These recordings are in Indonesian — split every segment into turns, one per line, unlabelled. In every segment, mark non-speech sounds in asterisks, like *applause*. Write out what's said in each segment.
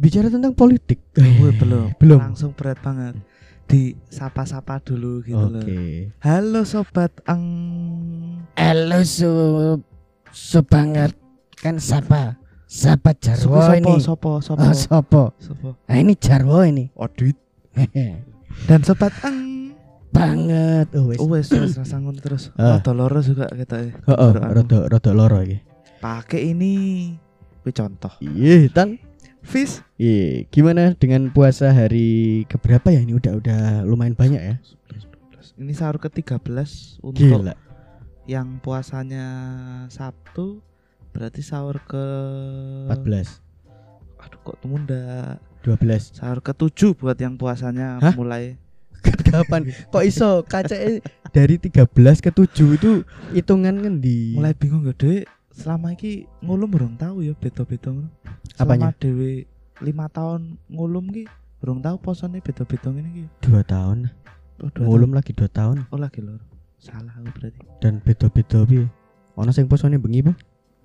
bicara tentang politik.
Wih, belum.
Belum.
Langsung berat banget. Di sapa-sapa dulu gitu
Oke.
loh. Halo sobat ang
Halo su sebanget kan siapa? Siapa Jarwo
sopo
ini?
sopo sopo
Oh, sopo?
sopo.
Nah, ini Jarwo ini.
Odit *laughs* dan sobat ang
Banget. Oh, wis.
Oh wes wes rasa ngono terus.
Ah.
Rada loro juga kita ya.
Heeh,
Rada anu.
rada rada loro iki.
Pakai ini. Kuwi contoh.
Iya, Tang.
Fish
Iya, gimana dengan puasa hari keberapa ya? Ini udah udah lumayan banyak ya.
Ini sahur ke-13 untuk
Gila.
yang puasanya Sabtu berarti sahur ke
14,
Aduh kok tunda.
12.
Sahur ke-7 buat yang puasanya
Hah?
mulai *laughs*
Kapan? Kok iso kaca dari 13 ke 7 itu hitungan ngendi?
mulai bingung gak deh selama iki ngulum belum tahu ya beda-beda ngono.
Apanya?
Selama dewe 5 tahun ngulum ki belum tahu posone beda-beda ngene ki.
2 tahun.
Oh, dua
Ngulum lagi 2 tahun
tahun. Oh lagi lor. Salah aku berarti.
dan beda-beda piye? Ono sing posone bengi po?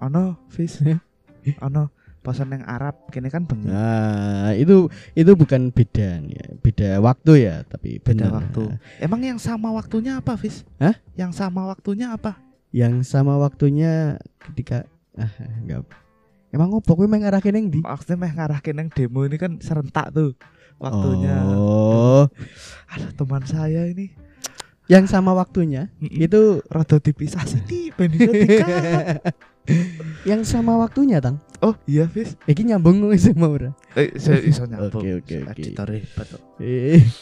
Ono fish. *laughs* ono poson yang Arab kini kan bengi.
Nah, itu itu bukan beda ya. Beda waktu ya, tapi
Beda
benar.
waktu. Emang yang sama waktunya apa, Fis?
Hah?
Yang sama waktunya apa?
Yang sama waktunya ketika ah enggak. Emang ngopo kowe mengarahke ning ndi?
Maksudnya meh ngarahke nang demo ini kan serentak tuh waktunya.
Oh,
Ada teman saya ini
yang sama waktunya
itu
itu
rada dipisah sih *laughs*
yang sama waktunya, Tang.
Oh, iya, Fis.
Iki nyambung wis sama ora?
Eh, iso, iso nyambung.
Oke, oke, oke.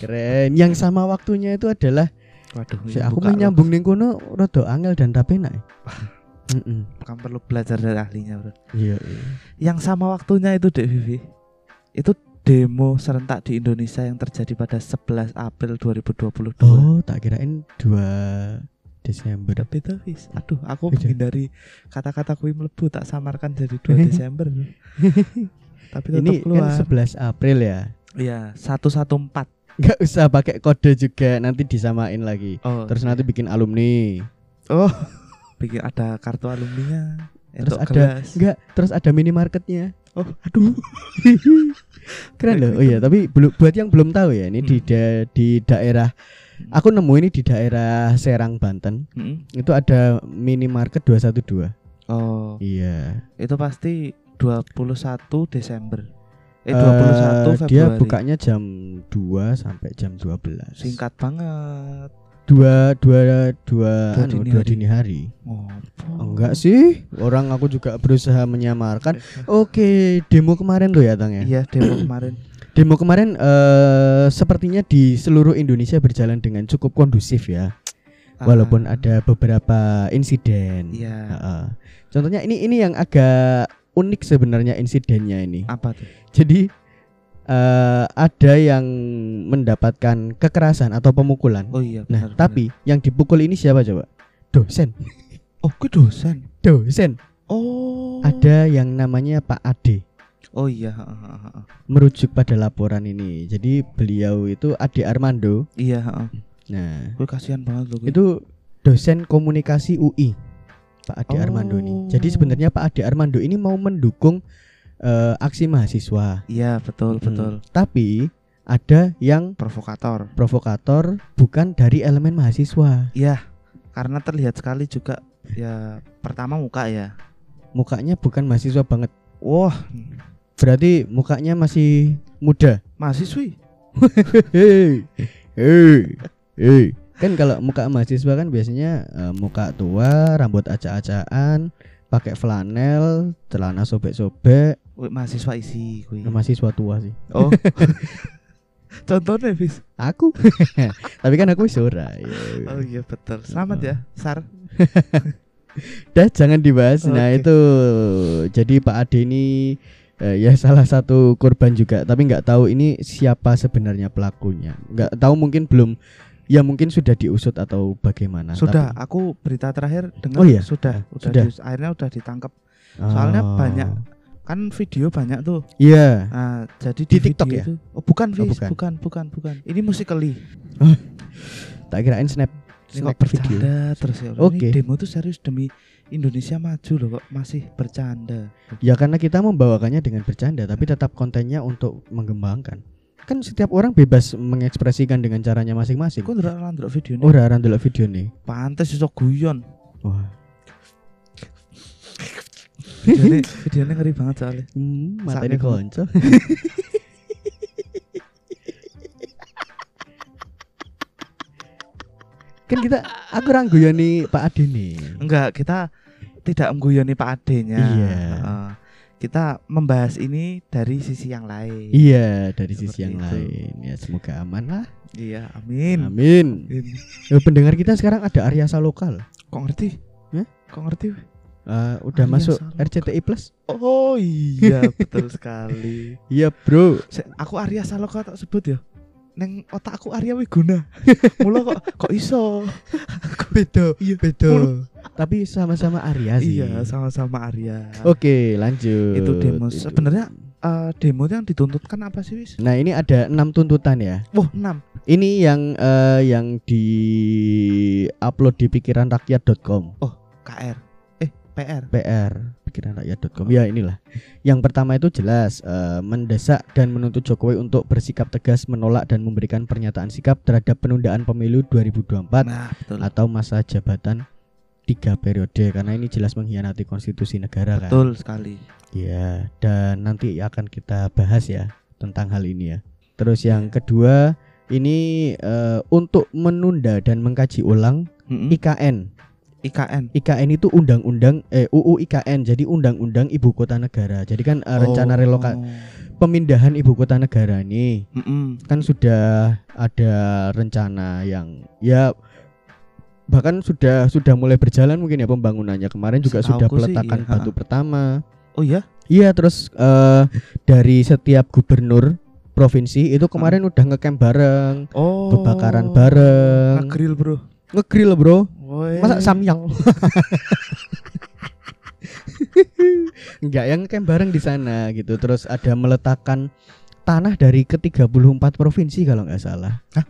Keren. Yang sama waktunya itu adalah
Waduh,
si
ini
aku mau nyambung ning kono rada angel dan rapenak. Heeh.
loh. Kan perlu belajar dari ahlinya, Bro.
Iya, iya.
Yang sama waktunya itu, Dek Vivi. Itu demo serentak di Indonesia yang terjadi pada 11 April 2022.
Oh, tak kirain 2 Desember.
Beda beda Fis. Aduh, aku
Beda.
menghindari kata-kata kui melebu tak samarkan jadi 2 *laughs* Desember. *laughs* Tapi tetap
Ini kan
keluar.
11 April ya.
Iya, 114.
Nggak usah pakai kode juga nanti disamain lagi.
Oh.
Terus nanti bikin alumni.
oh, *laughs* bikin ada kartu alumninya.
Terus
Untuk
ada
kelas.
enggak, terus ada minimarketnya.
Oh,
Aduh. *laughs* Keren loh. Oh iya, tapi belum buat yang belum tahu ya, ini di
Hmm.
da- di daerah aku nemu ini di daerah Serang Banten.
Mm-mm.
Itu ada minimarket 212.
Oh,
Iya.
itu pasti 21 Desember. Eh
Eh,
21 Februari.
Dia bukanya jam 2 sampai jam 12.
singkat banget.
Dua dua dua,
Dua
anu,
dini
dua
hari.
dini hari.
Ngopo?
Enggak sih, orang aku juga berusaha menyamarkan. Oke, demo kemarin tuh ya, Tang ya.
Iya, demo *clears throat* kemarin.
Demo kemarin eh sepertinya di seluruh Indonesia berjalan dengan cukup kondusif ya. Walaupun
Ah,
ada beberapa insiden.
Iya.
Heeh. Contohnya ini ini yang agak unik sebenarnya insidennya ini.
Apa tuh?
Jadi eh ada yang mendapatkan kekerasan atau pemukulan.
Oh iya,
nah,
benar.
tapi yang dipukul ini siapa coba? Dosen.
benar. oh, ke dosen.
Dosen.
Oh.
Ada yang namanya Pak Ade.
Oh iya.
Merujuk pada laporan ini. Jadi beliau itu Ade Armando.
Iya, heeh.
Nah,
Gue kasihan banget loh. gue.
itu dosen komunikasi UI. Pak Ade
Oh.
Armando ini. Jadi sebenarnya Pak Ade Armando ini mau mendukung eh, aksi mahasiswa.
Iya, betul,
Mm.
betul.
Tapi ada yang
Provokator.
provokator bukan dari elemen mahasiswa.
Iya, karena terlihat sekali juga ya pertama muka ya.
Mukanya bukan mahasiswa banget.
Wah,
Berarti mukanya masih muda.
mahasiswi. *laughs*
Hei, hei. Kan kalau muka mahasiswa kan biasanya eh, muka tua, rambut acak-acakan, pakai flanel, celana sobek-sobek.
Mahasiswa isi kuwi.
Mahasiswa tua sih.
Oh. *laughs* Contohnya, Bis.
Aku. *laughs* Tapi kan aku ora. Ya.
Oh iya, betul. Selamat ya, Sar. *laughs*
Dah jangan dibahas. Nah
Oke.
itu jadi Pak Ade ini eh, ya salah satu korban juga. Tapi nggak tahu ini siapa sebenarnya pelakunya. Nggak tahu mungkin belum. Ya mungkin sudah diusut atau bagaimana.
sudah,
Tapi-
aku berita terakhir dengar
Oh iya?
sudah, udah
Sudah.
di- akhirnya udah ditangkap. Soalnya
Oh.
banyak kan video banyak tuh.
Iya.
Nah, jadi
Di
di,
TikTok ya?
itu- Oh, bukan,
Oh, bukan.
bukan, bukan, bukan. Ini musikali.
Tak kirain snap
Ini kok
video.
bercanda terus ya.
Oke.
Ini demo tuh serius demi Indonesia maju loh kok masih bercanda.
Ya karena kita membawakannya dengan bercanda tapi tetap kontennya untuk mengembangkan. Kan setiap orang bebas mengekspresikan dengan caranya masing-masing.
Kok ndelok ndelok video ini?
Oh, ora ndelok video nih.
Pantes iso guyon.
Wah,
Videonya, videonya ngeri banget soalnya.
hmm, mata ini konco. kan kita aku rangguyoni Pak Ade nih.
Enggak, kita tidak mengguyoni Pak Ade-nya.
Iya.
Heeh. Kita membahas ini dari sisi yang lain.
Iya, dari sisi
Seperti
yang
itu.
lain. Ya semoga aman lah.
Iya, amin.
Amin.
Amin.
Eh, pendengar kita sekarang ada Ariasa lokal.
Kok ngerti?
Hah?
Kok ngerti?
Eh, udah
Ariasa
masuk
lokal.
RCTI Plus.
Oh iya, *laughs* betul sekali.
Iya, Bro.
Se- aku Arya Saloka tak sebut ya. Neng otakku Arya Wiguna. *laughs* Mula kok kok iso?
Beda,
Iya.
beda. Tapi sama-sama Arya sih.
Iya, sama-sama Arya.
Oke, lanjut.
Itu demo. Sebenarnya Eh, demo yang dituntutkan apa sih wis?
Nah, ini ada enam tuntutan ya.
Wah, 6.
Ini yang eh, yang di upload di pikiranrakyat.com.
KR. Eh, PR.
PR pikiranrakyat.com. Ya, inilah. Yang pertama itu jelas eh, mendesak dan menuntut Jokowi untuk bersikap tegas menolak dan memberikan pernyataan sikap terhadap penundaan pemilu 2024
Nah, betul.
atau masa jabatan tiga periode karena ini jelas mengkhianati konstitusi negara kan.
Betul sekali.
Ya, dan nanti akan kita bahas ya tentang hal ini ya. Terus yang kedua ini eh, untuk menunda dan mengkaji ulang
Mm-mm.
IKN.
IKN.
IKN itu undang-undang eh UU IKN. Jadi undang-undang ibu kota negara. Jadi kan eh, rencana
Oh.
relokasi pemindahan ibu kota negara ini
Mm-mm.
kan sudah ada rencana yang ya bahkan sudah sudah mulai berjalan mungkin ya pembangunannya. Kemarin juga sudah
Setahuku sih,
peletakan
iya,
batu pertama.
Oh iya?
Iya terus eh, dari setiap gubernur provinsi itu kemarin udah ngecamp bareng,
Oh.
Bebakaran bareng.
Nge-grill, Bro.
ngegrill bro,
Woi.
masa samyang? *laughs* Enggak yang ngecamp bareng di sana gitu. Terus ada meletakkan tanah dari ke 34 provinsi kalau nggak salah.
Hah,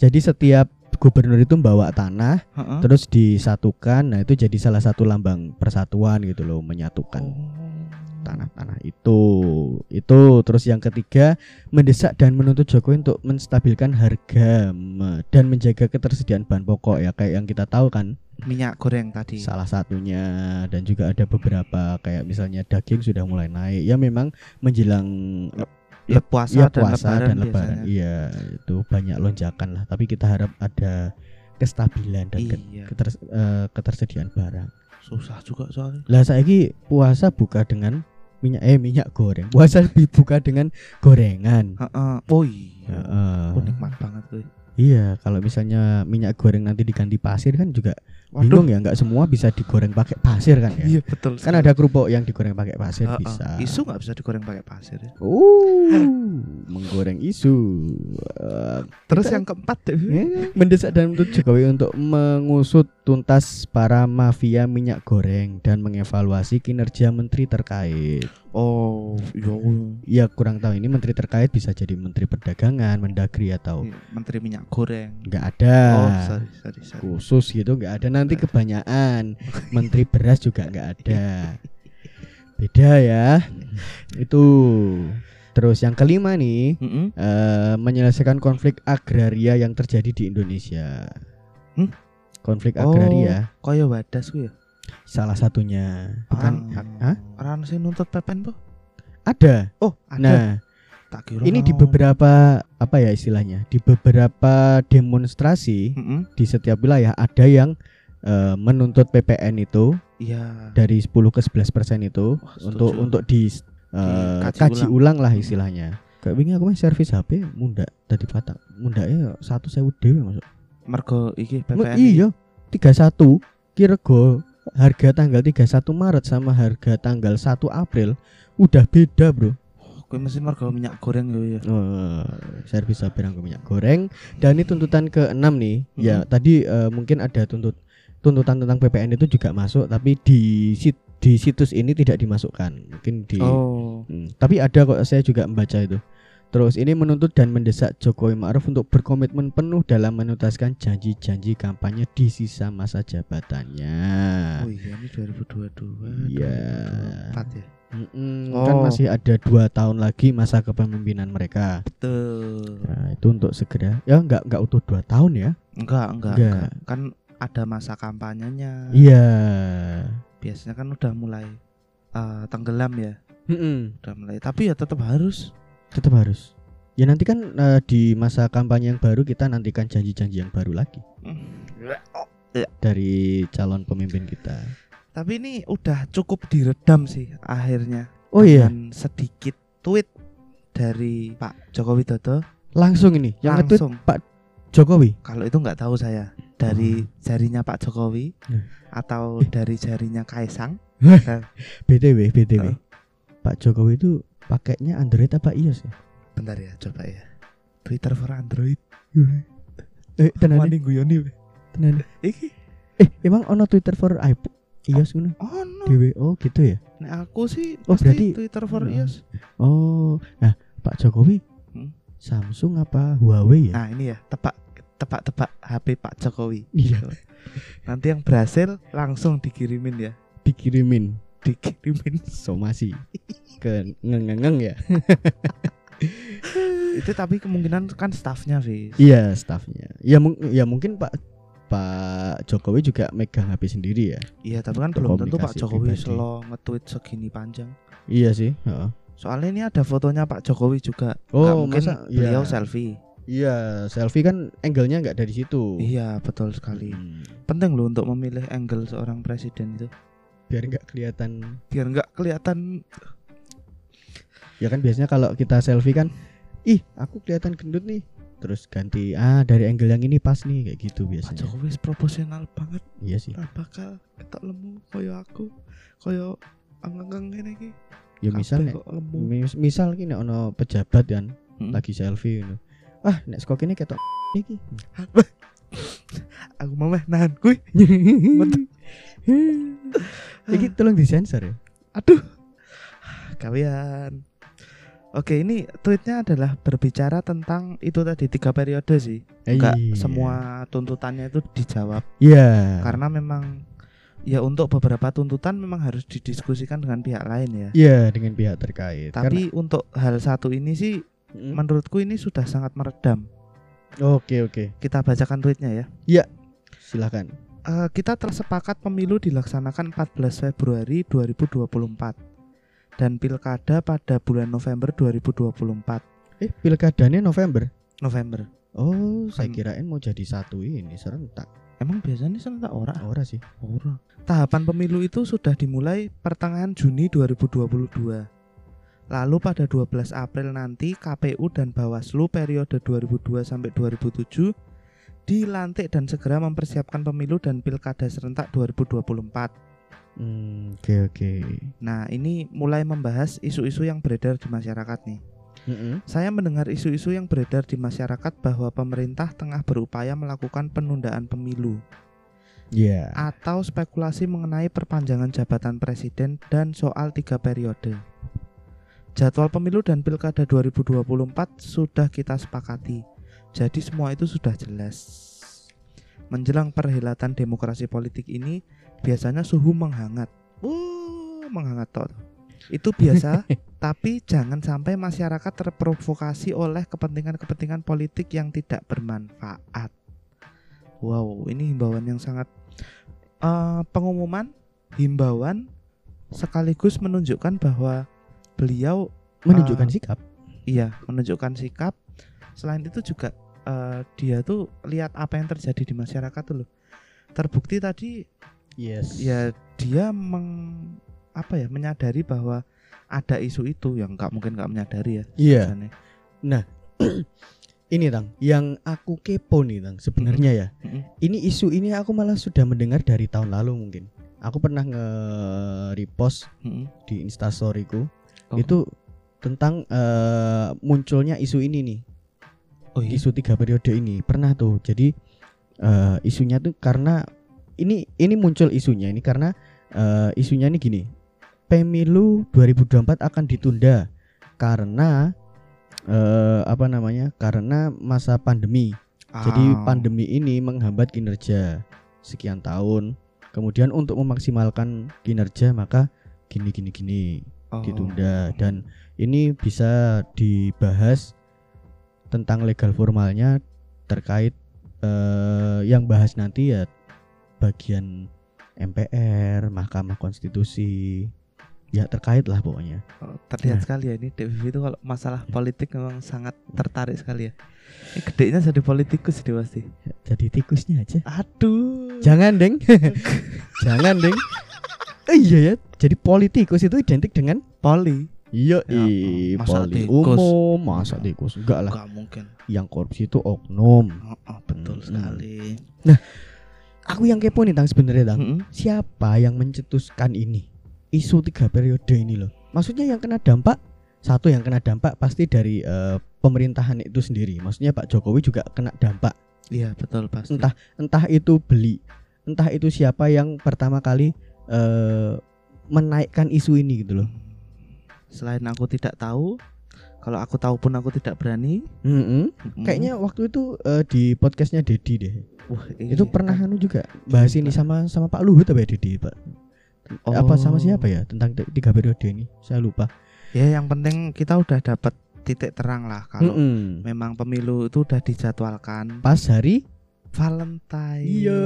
Jadi setiap gubernur itu membawa tanah
Heeh.
terus disatukan. Nah itu jadi salah satu lambang persatuan gitu loh, menyatukan.
Oh.
tanah-tanah itu itu terus yang ketiga mendesak dan menuntut Jokowi untuk menstabilkan harga dan menjaga ketersediaan bahan pokok ya kayak yang kita tahu kan
minyak goreng tadi.
salah satunya dan juga ada beberapa kayak misalnya daging sudah mulai naik ya memang menjelang
Ya, puasa
ya
dan
puasa
lebaran,
dan lebaran
biasanya.
iya itu banyak lonjakan lah tapi kita harap ada kestabilan dan
Iya.
keters- eh, ketersediaan barang
Susah juga soalnya.
Lah saiki puasa buka dengan minyak eh minyak goreng. Puasa dibuka dengan gorengan.
Heeh. Oh iya.
Heeh.
Oh, nikmat banget tuh.
Iya, kalau misalnya minyak goreng nanti diganti pasir kan juga
Waduh.
bingung ya, nggak semua bisa digoreng pakai pasir kan ya.
Iya betul.
Kan ada kerupuk yang digoreng pakai pasir
Heeh.
bisa.
Isu nggak bisa digoreng pakai pasir. ya.
Uh, menggoreng isu. Eh,
Terus
Kita-
yang keempat.
Eh, mendesak dan menuntut Jokowi untuk mengusut tuntas para mafia minyak goreng dan mengevaluasi kinerja menteri terkait.
Oh, iya.
Ya kurang tahu ini menteri terkait bisa jadi menteri perdagangan, mendagri atau
Menteri minyak goreng.
nggak ada.
Oh, sorry, sorry, sorry.
Khusus gitu nggak ada nanti kebanyakan. menteri beras juga nggak ada. *laughs* Beda ya. Itu. Terus yang kelima nih
Mm-mm.
eh, menyelesaikan konflik agraria yang terjadi di Indonesia.
Hmm?
Konflik
Oh.
agraria
Kaya wadas ya.
salah satunya. Bukan
Ah.
Hah?
Orang sing nuntut PPN po.
ada.
Oh, ada.
Nah,
tak kira.
ini di beberapa apa ya istilahnya? Di beberapa demonstrasi
Mm-mm.
di setiap wilayah ada yang eh, menuntut PPN itu
Iya.
dari 10 ke 11 persen itu
Wah,
untuk
setuju.
untuk di eh,
Dikaji
kaji
ulang.
ulang lah istilahnya. Kayak wingi aku mah servis HP munda tadi patah. Mundake satu sewu dhewe masuk.
Mergo iki PPN.
Iya, 31 Kirego harga tanggal 31 Maret sama harga tanggal 1 April udah beda, Bro.
Kuwi mesti mergo minyak goreng ya.
Eh, servis HP minyak goreng dan ini tuntutan ke-6 nih. Ya, tadi eh, mungkin ada tuntut tuntutan tentang PPN itu juga masuk tapi di sit- di situs ini tidak dimasukkan. Mungkin di
Oh.
Hmm, tapi ada kok saya juga membaca itu. Terus ini menuntut dan mendesak Jokowi Ma'ruf untuk berkomitmen penuh dalam menuntaskan janji-janji kampanye di sisa masa jabatannya.
Oh iya ini 2022
Iya.
2024 ya
Mm-mm,
Oh.
Kan masih ada dua tahun lagi masa kepemimpinan mereka.
Betul
Nah, itu untuk segera. Ya nggak nggak utuh dua tahun ya.
Enggak, enggak,
Enggak.
enggak. Kan ada masa kampanyenya
Iya.
Biasanya kan udah mulai eh, tenggelam ya
Mm-mm.
Udah mulai Tapi ya tetap harus
Tetap harus. Ya nanti kan eh, di masa kampanye yang baru kita nantikan janji-janji yang baru lagi dari calon pemimpin kita.
Tapi ini udah cukup diredam sih akhirnya
Oh iya,
sedikit tweet dari Pak Joko Widodo
langsung ini yang
langsung
Jokowi.
kalau itu nggak tahu saya dari jarinya Pak Jokowi
Hmm.
atau *laughs* dari jarinya Kaisang
BTW, BTW.
Oh.
Pak Jokowi itu pakainya Android apa iOS ya?
bentar ya coba ya Twitter for Android
Eh, tenan
Wani guyoni
tenan.
iki
Eh, emang ono Twitter for iPhone iOS ngono?
oh no
Dewe. Oh, gitu ya.
Nek aku sih
Oh, berarti-
Twitter for
Oh.
iOS
Oh, nah Pak Jokowi
Hmm.
Samsung apa Huawei ya?
nah ini ya tebak tebak tebak HP Pak Jokowi
Iya,
nanti yang berhasil langsung dikirimin ya
dikirimin
dikirimin
somasi ke ngengengeng ya. *laughs*
itu tapi kemungkinan kan staffnya Fis
Iya, staffnya. Ya, mung- ya mungkin Pak Pak Jokowi juga megang HP sendiri ya.
iya tapi kan belum tentu Pak Jokowi
pribadi.
selo nge-tweet segini panjang
Iya sih. heeh.
soalnya ini ada fotonya Pak Jokowi juga
Oh,
Nggak mungkin
masa
beliau
iya.
selfie
Iya, selfie kan angle-nya nggak dari situ.
iya betul sekali
Hmm,
penting loh untuk memilih angle seorang presiden itu
biar nggak kelihatan.
biar nggak kelihatan
Ya kan biasanya kalau kita selfie kan, ih aku kelihatan gendut nih. Terus ganti ah dari angle yang ini pas nih kayak gitu
Pak
biasanya.
Jokowi proporsional banget
Iya sih.
ora bakal ketok lemu koyo aku koyo angeng ngene iki
Ya misal
Kabeh
nek
kok lemu
mis- misal ki nek ono pejabat kan
Hmm.
lagi selfie ngono. Ah, nek skok ini ketok iki.
aku mau meh nahan kuy *laughs*
Iki tolong disensor ya.
aduh kalian oke ini tweetnya adalah berbicara tentang itu tadi tiga periode sih enggak
Iya.
semua tuntutannya itu dijawab
Iya.
karena memang ya untuk beberapa tuntutan memang harus didiskusikan dengan pihak lain ya
Iya dengan pihak terkait.
tapi untuk hal satu ini sih
Karena-
menurutku ini sudah sangat meredam
Oke oke.
kita bacakan tweetnya ya
Silakan.
Eh, kita tersepakat pemilu dilaksanakan 14 Februari 2024 dan pilkada pada bulan November 2024.
Eh, pilkadanya November.
November.
Oh, saya
Kan-
kirain mau jadi satu ini serentak.
Emang biasanya serentak ora?
Ora sih.
Ora. Tahapan pemilu itu sudah dimulai pertengahan Juni 2022. Lalu pada 12 April nanti KPU dan Bawaslu periode 2002 sampai 2007 dilantik dan segera mempersiapkan pemilu dan pilkada serentak 2024.
Hmm, Oke oke.
Nah, ini mulai membahas isu-isu yang beredar di masyarakat nih.
Mm-mm.
Saya mendengar isu-isu yang beredar di masyarakat bahwa pemerintah tengah berupaya melakukan penundaan pemilu
Iya.
atau spekulasi mengenai perpanjangan jabatan presiden dan soal tiga periode. Jadwal pemilu dan pilkada 2024 sudah kita sepakati. Jadi semua itu sudah jelas. Menjelang perhelatan demokrasi politik ini biasanya suhu menghangat. Wuh, menghangat toh. Itu biasa, *laughs* tapi jangan sampai masyarakat terprovokasi oleh kepentingan-kepentingan politik yang tidak bermanfaat. Wow, ini himbauan yang sangat eh, pengumuman, himbauan sekaligus menunjukkan bahwa beliau
Menunjukkan
Ah.
sikap.
iya menunjukkan sikap. Selain itu juga eh, dia tuh lihat apa yang terjadi di masyarakat tuh loh. Terbukti tadi
Yes.
ya dia meng apa ya menyadari bahwa ada isu itu yang nggak mungkin nggak menyadari ya.
Iya.
sebenarnya. *clears throat*
Ini tang, yang aku kepo nih tang sebenarnya ya.
Mm-mm.
Ini isu ini aku malah sudah mendengar dari tahun lalu mungkin. Aku pernah nge-repost
Mm-mm.
di instastoryku
Oh.
itu tentang eh, munculnya isu ini nih.
Oh iya.
isu tiga periode ini pernah tuh jadi eh, isunya tuh karena ini ini muncul isunya ini karena eh, isunya ini gini pemilu 2024 akan ditunda karena eh, apa namanya? Karena masa pandemi. Jadi
Ah.
pandemi ini menghambat kinerja sekian tahun. Kemudian untuk memaksimalkan kinerja maka gini gini gini
Oh.
ditunda dan ini bisa dibahas tentang legal formalnya terkait eh, yang bahas nanti ya bagian MPR, Mahkamah Konstitusi. Ya terkait lah pokoknya.
Oh, terlihat
Nah.
sekali ya ini DVV itu kalau masalah politik memang sangat tertarik sekali ya. Ini gedenya jadi politikus dia pasti.
Jadi tikusnya aja.
Aduh.
Jangan, Deng. *laughs* Jangan, Deng. Eh, iya ya. Jadi politikus itu identik dengan
poli.
iya,
Ya,
i, poli
tikus?
umum, masa tikus enggak lah.
Enggak mungkin.
Yang korupsi itu oknum.
Oh, oh, betul
Mm-mm.
sekali.
Aku yang kepo nih, Tang sebenarnya, Tang.
Mm-mm.
Siapa yang mencetuskan ini? Isu tiga periode ini loh. Maksudnya yang kena dampak satu yang kena dampak pasti dari eh, pemerintahan itu sendiri. Maksudnya Pak Jokowi juga kena dampak.
Iya betul pasti.
Entah entah itu beli, entah itu siapa yang pertama kali eh, menaikkan isu ini gitu loh.
Selain aku tidak tahu, kalau aku tahu pun aku tidak berani.
Mm-mm.
Mm-mm.
Kayaknya waktu itu eh, di podcastnya Dedi deh.
Wah,
Itu
iya.
pernah anu juga bahas ini sama sama Pak Luhut apa ya Dedi Pak? Apa sama
Oh.
siapa ya tentang ti- tiga periode ini? Saya lupa.
Ya yang penting kita udah dapat titik terang lah kalau
Mm-mm.
memang pemilu itu udah dijadwalkan
Pas hari
Valentine.
Iya,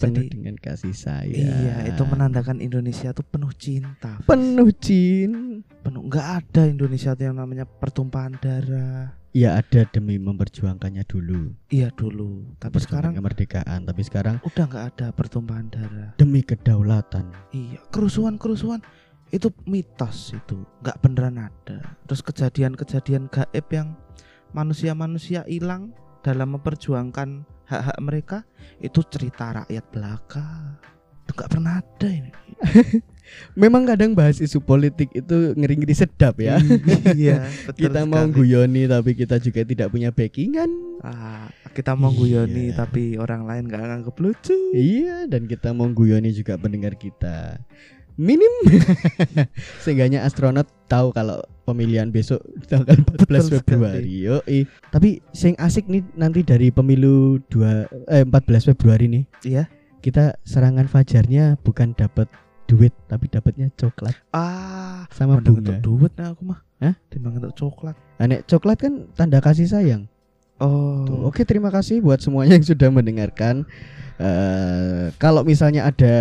penuh dengan kasih sayang.
Iya, itu menandakan Indonesia tuh penuh cinta.
Penuh jin.
penuh nggak ada Indonesia tuh yang namanya pertumpahan darah.
Ya ada demi memperjuangkannya dulu.
Iya dulu, tapi sekarang
kemerdekaan, tapi sekarang
udah nggak ada pertumpahan darah.
demi kedaulatan.
Iya, kerusuhan-kerusuhan itu mitos itu, nggak beneran ada. Terus kejadian-kejadian gaib yang manusia-manusia hilang dalam memperjuangkan hak-hak mereka itu cerita rakyat belaka. Itu nggak pernah ada ini. *laughs*
Memang kadang bahas isu politik itu ngeri-ngeri sedap ya.
iya, *laughs* betul
kita mau
sekali.
guyoni tapi kita juga tidak punya backingan.
Ah, kita mau guyoni
Iya.
tapi orang lain nggak nganggep lucu.
Iya, dan kita mau guyoni juga pendengar kita. Minim. *laughs* Seenggaknya astronot tahu kalau pemilihan besok tanggal 14
Betul sekali.
Februari. Yoi. Tapi sing asik nih nanti dari pemilu 2 eh 14 Februari nih.
Iya.
Kita serangan fajarnya bukan dapat duit tapi dapatnya coklat
Ah,
sama bunga.
duit nah aku mah.
Hah?
Timbang untuk coklat.
Aneh coklat kan tanda kasih sayang.
Oh.
Tuh, Oke, terima kasih buat semuanya yang sudah mendengarkan. Eh, kalau misalnya ada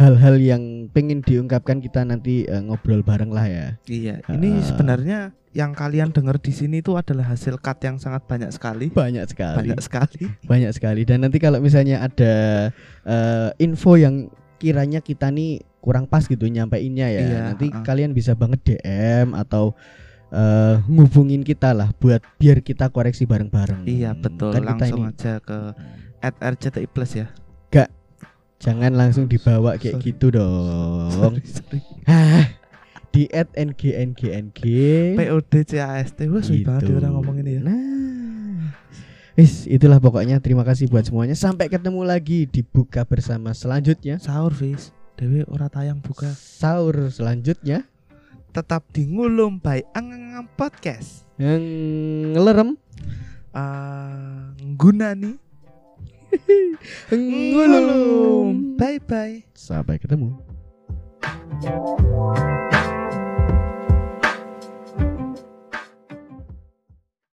hal-hal yang pengen diungkapkan kita nanti eh, ngobrol bareng lah ya.
Iya, ini
Ah.
sebenarnya yang kalian dengar di sini itu adalah hasil cut yang sangat banyak sekali.
Banyak sekali,
Banyak sekali. *laughs*
banyak sekali. Dan nanti kalau misalnya ada eh, info yang kiranya kita nih kurang pas gitu nyampeinnya ya,
Iya,
nanti
ah.
kalian bisa banget DM atau eh, ngubungin kita lah buat biar kita koreksi bareng-bareng.
Iya, betul.
Kan kita
Langsung
ini
aja ke at RCTI Plus ya.
Jangan langsung dibawa kayak
Sorry.
gitu dong.
Sorry, sorry.
Hah, di at ngngnng
POD CAST. Wah, sulit banget
Gitu.
dia orang ngomong ini ya.
Nah, Wis, itulah pokoknya. Terima kasih buat semuanya. Sampai ketemu lagi di buka bersama selanjutnya.
Sahur, Fis. Dewi ora tayang buka.
Sahur selanjutnya
Tetap di ngulum by Angang Podcast.
yang ngelerem
Ah, nggunani *laughs*
ngulum.
Bye bye.
Sampai ketemu.